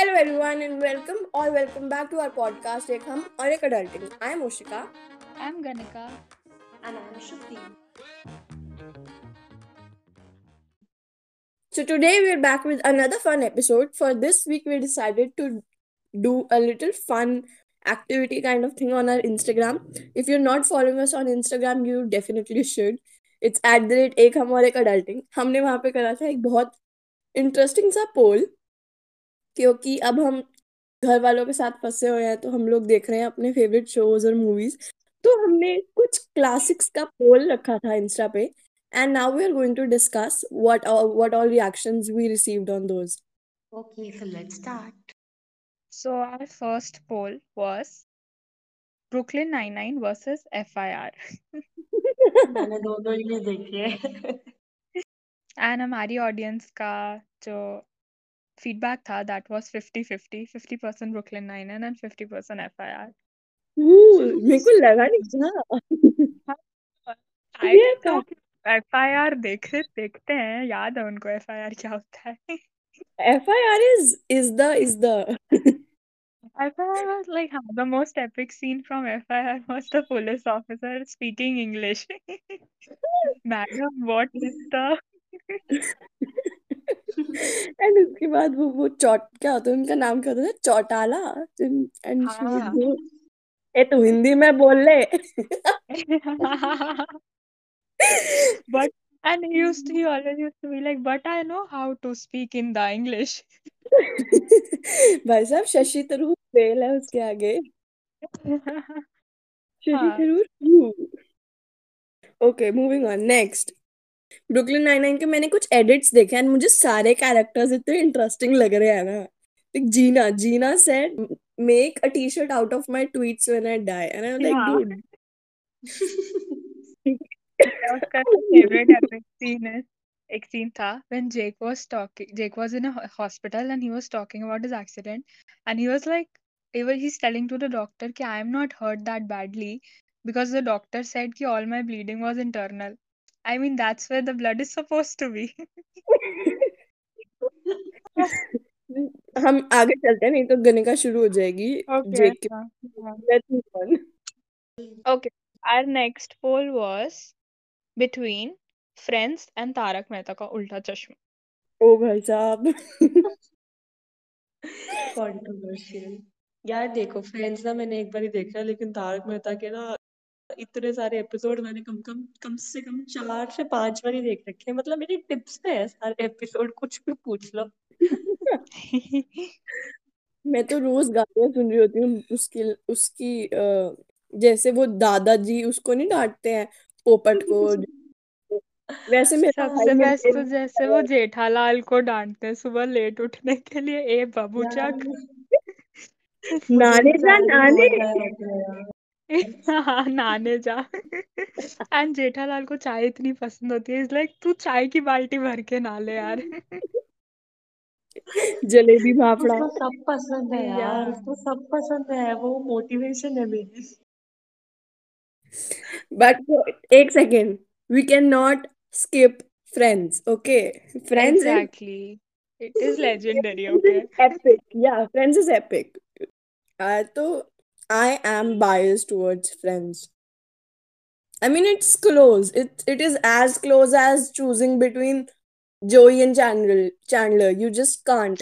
Hello everyone and welcome or welcome back to our podcast Ek Hum or Ek Adulting. I am Ushika. I'm Ganika. And I'm Shruti. So today we are back with another fun episode. For this week we decided to do a little fun activity kind of thing on our Instagram. If you're not following us on Instagram, you definitely should. It's at the rate एक हम और एक adulting. हमने वहाँ पे करा था एक बहुत इंटरेस्टिंग सा पोल क्योंकि अब हम घर वालों के साथ फंसे हुए हैं तो हम लोग देख रहे हैं अपने फेवरेट शोज़ और मूवीज़ तो हमने कुछ क्लासिक्स का पोल रखा था इंस्टा पे and now we are going to discuss what what all reactions we received on those Okay, so let's start. So our first poll was Brooklyn Nine-Nine versus FIR. मैंने दोनों ही देखे एंड हमारी audience का जो feedback था that was 50 50 50% Brooklyn 9 and 50% FIR मेरे को लगा नहीं था एफआईआर देखते देखते हैं याद है उनको एफआईआर क्या होता है? FIR is is the is the FIR was like the most epic scene from FIR was the police officer speaking English madam what is the and उसके बाद वो वो चौट क्या होता है उनका नाम क्या होता है चौटाला। एंड हाँ। ए तू हिंदी में बोल ले। But and he used to, he always used to be like, but I know how to speak in the English. भाई साहब शशि थरूर फेल है उसके आगे। शशि हाँ। Tharoor okay moving on next Brooklyn nine nine के मैंने कुछ एडिट्स देखे एंड मुझे सारे कैरेक्टर्स इतने इंटरेस्टिंग लग रहे हैं ना। Like Gina Gina said make a T shirt out of my tweet when I die and I like dude एक सीन था when Jake was talking Jake was in a hospital and he was talking about his accident and he was like even he is telling to the doctor कि I am not hurt that badly because the doctor said कि all my bleeding was I mean, that's where the blood is supposed to be. हम आगे चलते हैं नहीं तो गने का शुरू हो जाएगी। Okay okay our next poll was between Friends and Taarak Mehta Ka Ooltah Chashmah. ओ भाई साहब। यार देखो फ्रेंड्स ना मैंने एक बार ही देखा लेकिन तारक मेहता के ना इतने सारे एपिसोड मैंने कम कम कम से कम चार से पाँच बार ही देख रखे हैं। मतलब मेरी टिप्स पे है सारे एपिसोड कुछ भी पूछ लो। मैं तो रोज गालियाँ सुन रही होती हूँ उसकी उसकी जैसे वो दादाजी उसको नहीं डांटते हैं पोपट को वैसे मेरा भाई सबसे बेस्ट तो जैसे वो जेठालाल को डांटते हैं सुबह लेट उठने के लिए ए यार बाबूचक मुझे नाने जा नाने हैं नाने जा। एंड जेठालाल को चाय इतनी पसंद होती है इज़ लाइक तू चाय की बाल्टी भर के ना ले यार। जलेबी फाफड़ा उसको सब पसंद है यार उसको सब पसंद है वो मोटिवेशन है मेरी। बट एक second we can not skip Friends okay Friends is exactly it is legendary okay is epic. Yeah, Friends is epic. Uh, so I am biased towards Friends. I mean, it's close. It it is as close as choosing between Joey and Chandler. Chandler, you just can't.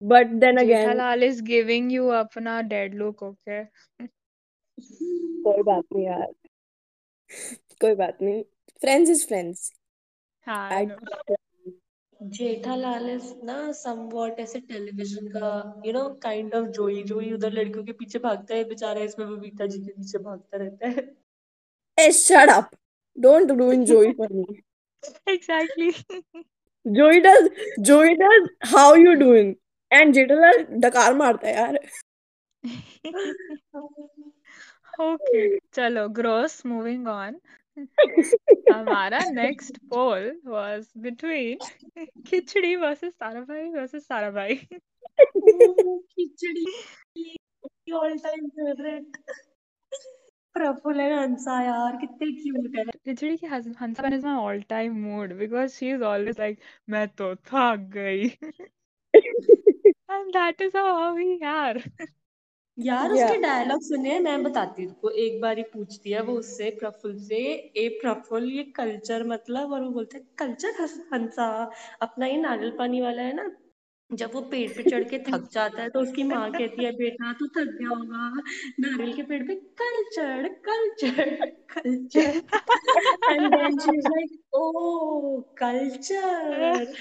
But then again, Jethalal is giving you अपना dead look okay कोई बात नहीं यार कोई बात नहीं Friends is Friends. हाँ I I know Jethalal is ना समवॉट ऐसे टेलीविज़न का you know kind of Joey Joey उधर लड़कियों के पीछे भागता है बेचारा इसमें बबीता जी के पीछे भागता रहता है Hey, shut up! Don't ruin Joey for me. Exactly Joey does Joey does how you doing? And Jetalal डकार मारता है यार. ओके चलो ग्रोस मूविंग ऑन हमारा next poll was between Khichdi versus Tarabai versus Tarabai Khichdi all time favourite Praful and Hansa यार कितने cute है खिचड़ी की Hans- Hansa is my all time mood because she is always like मैं तो थक गई and that is how we are. यार. उसके डायलॉग सुने मैं बताती हूँ एक बार ही पूछती है वो उससे प्रफुल से ए प्रफुल ये कल्चर मतलब? और वो बोलते हैं कल्चर हंसा अपना ये नारियल पानी वाला है ना जब वो पेड़ पे चढ़ के थक जाता है तो उसकी माँ कहती है बेटा तू थक गया होगा। नारियल के पेड़ पे कल चढ़ कल चढ़ कल चढ़ and then she is like oh culture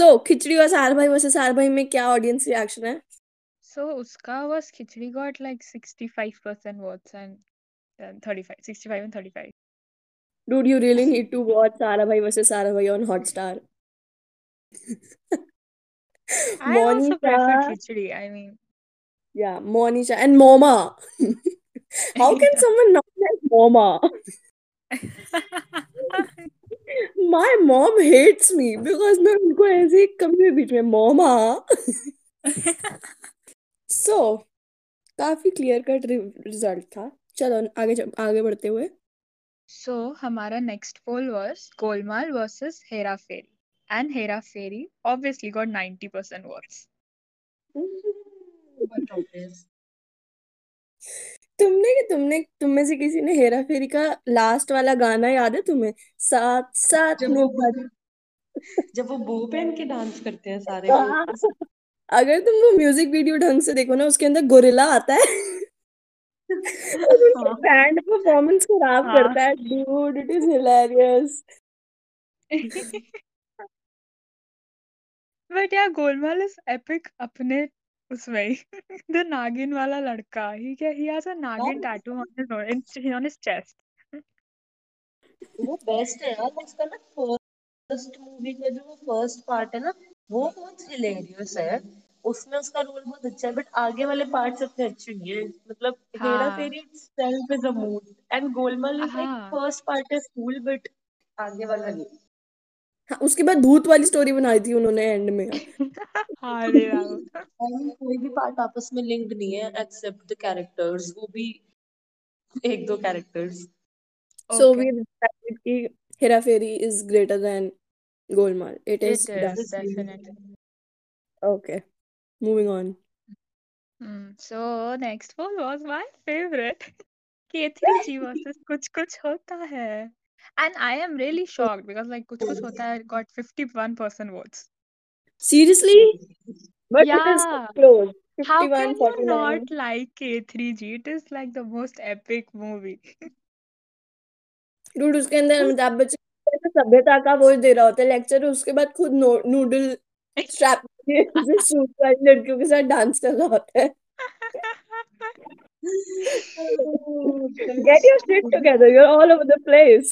oh. So, Khichdi और Sarabhai versus Sarabhai में क्या ऑडियंस रिएक्शन है So Uska was Khichdi got like 65% votes and then 35, 65 and 35. Dude, you really need to watch Sara Bhai versus Sara Bhai on Hotstar. I also prefer Monica, Khichdi. I mean, yeah, Monica and Moma. How can someone not like Moma? My mom hates me because मैं उनको ऐसे कमरे बीच में मोमा. सो so, काफ़ी clear cut result था। चलो आगे आगे बढ़ते हुए। सो so, हमारा next poll was Golmaal versus Hera Pheri and Hera Pheri obviously got ninety percent was तुमने कि तुमने तुम में से किसी ने हेरा फेरी का लास्ट वाला गाना याद है तुम्हें? साथ साथ जब वो साथ जब वो बू पहन के डांस करते हैं सारे हाँ। वो अगर तुम वो म्यूज़िक वीडियो ढंग से देखो ना उसके अंदर गोरिल्ला आता है। और उनके हाँ। बैंड परफॉर्मेंस खराब हाँ। करता है। Dude it is hilarious But yeah, Golmaal is epic अपने उसमें ही. The Nagin वाला लड़का. Ca- he has a Nagin tattoo on his on his chest. वो बेस्ट है यार उसका ना फ़र्स्ट मूवी का जो फ़र्स्ट पार्ट है ना वो बहुत हिलेरियस है उसमें उसका रोल बहुत अच्छा है बट आगे वाले पार्ट्स उतने अच्छे नहीं है मतलब हेरा हाँ Pheri self is a mood and Golmaal is like हाँ first part is cool but आगे वाला नहीं हाँ, उसके बाद भूत वाली स्टोरी बनाई थी उन्होंने एंड में। अरे यार। कोई भी पार्ट आपस में लिंक नहीं है एक्सेप्ट कैरेक्टर्स वो भी एक दो कैरेक्टर्स सो वी डिसाइडेड कि Hera Pheri is greater than Golmaal it is definitely okay moving on so next was my favourite के3 G versus Kuch Kuch होता है। And I am really shocked because like कुछ कुछ होता है got 51% votes. seriously but it is Yeah. close How 51 can you 49 not like K3G? It is like the most epic movie. Dude उसके अंदर अमिताभ बच्चन को सभ्यता का वो दे रहा होता है लेक्चर उसके बाद खुद नूडल स्ट्रैप से सूट वाली लड़कियों के साथ डांस कर रहा होता है get your shit together you're all over the place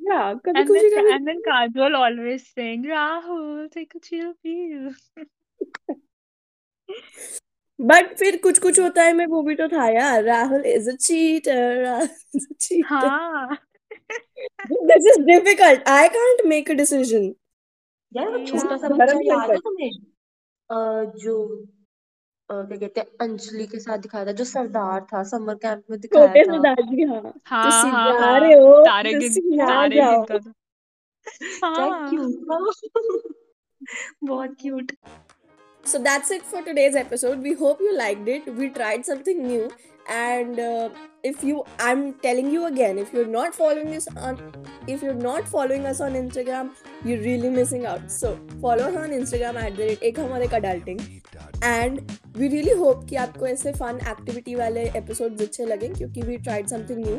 yeah And then and then Kajol always saying Rahul take a chill pill. But फिर कुछ कुछ होता है मैं वो भी तो था यार। Rahul is a cheater Rahul is a cheater हाँ। This is difficult I can't make a decision यार वो छोटा सा बच्चा याद है तुम्हें? जो क्या कहते हैं अंजलि के साथ दिखाया था जो सरदार था समर कैंप में दिखाया छोटे था सरदार जी हाँ हाँ तुसी हाँ जा हाँ रहे हो तारे गिन तुसी ना तारे जाओ गिनता था क्या हाँ क्यूट था बहुत cute So that's it for today's episode. We hope you liked it. We tried something new, and uh, if you, I'm telling you again, if you're not following us on, if you're not following us on Instagram, you're really missing out. So follow us on Instagram at the rate हमारे adulting, and we really hope कि आपको ऐसे fun activity वाले episodes अच्छे लगें क्योंकि we tried something new,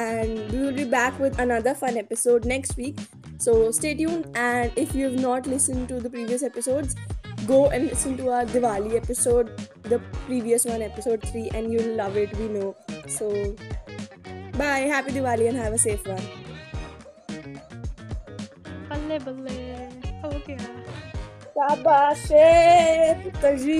and we will be back with another fun episode next week. So stay tuned, and if you have not listened to the previous episodes go and listen to our Diwali episode, the previous one, episode 3, and you'll love it, we know. So, bye, happy Diwali, and have a safe one. बल्ले बल्ले हो गया शाबाश ए, पुत्र जी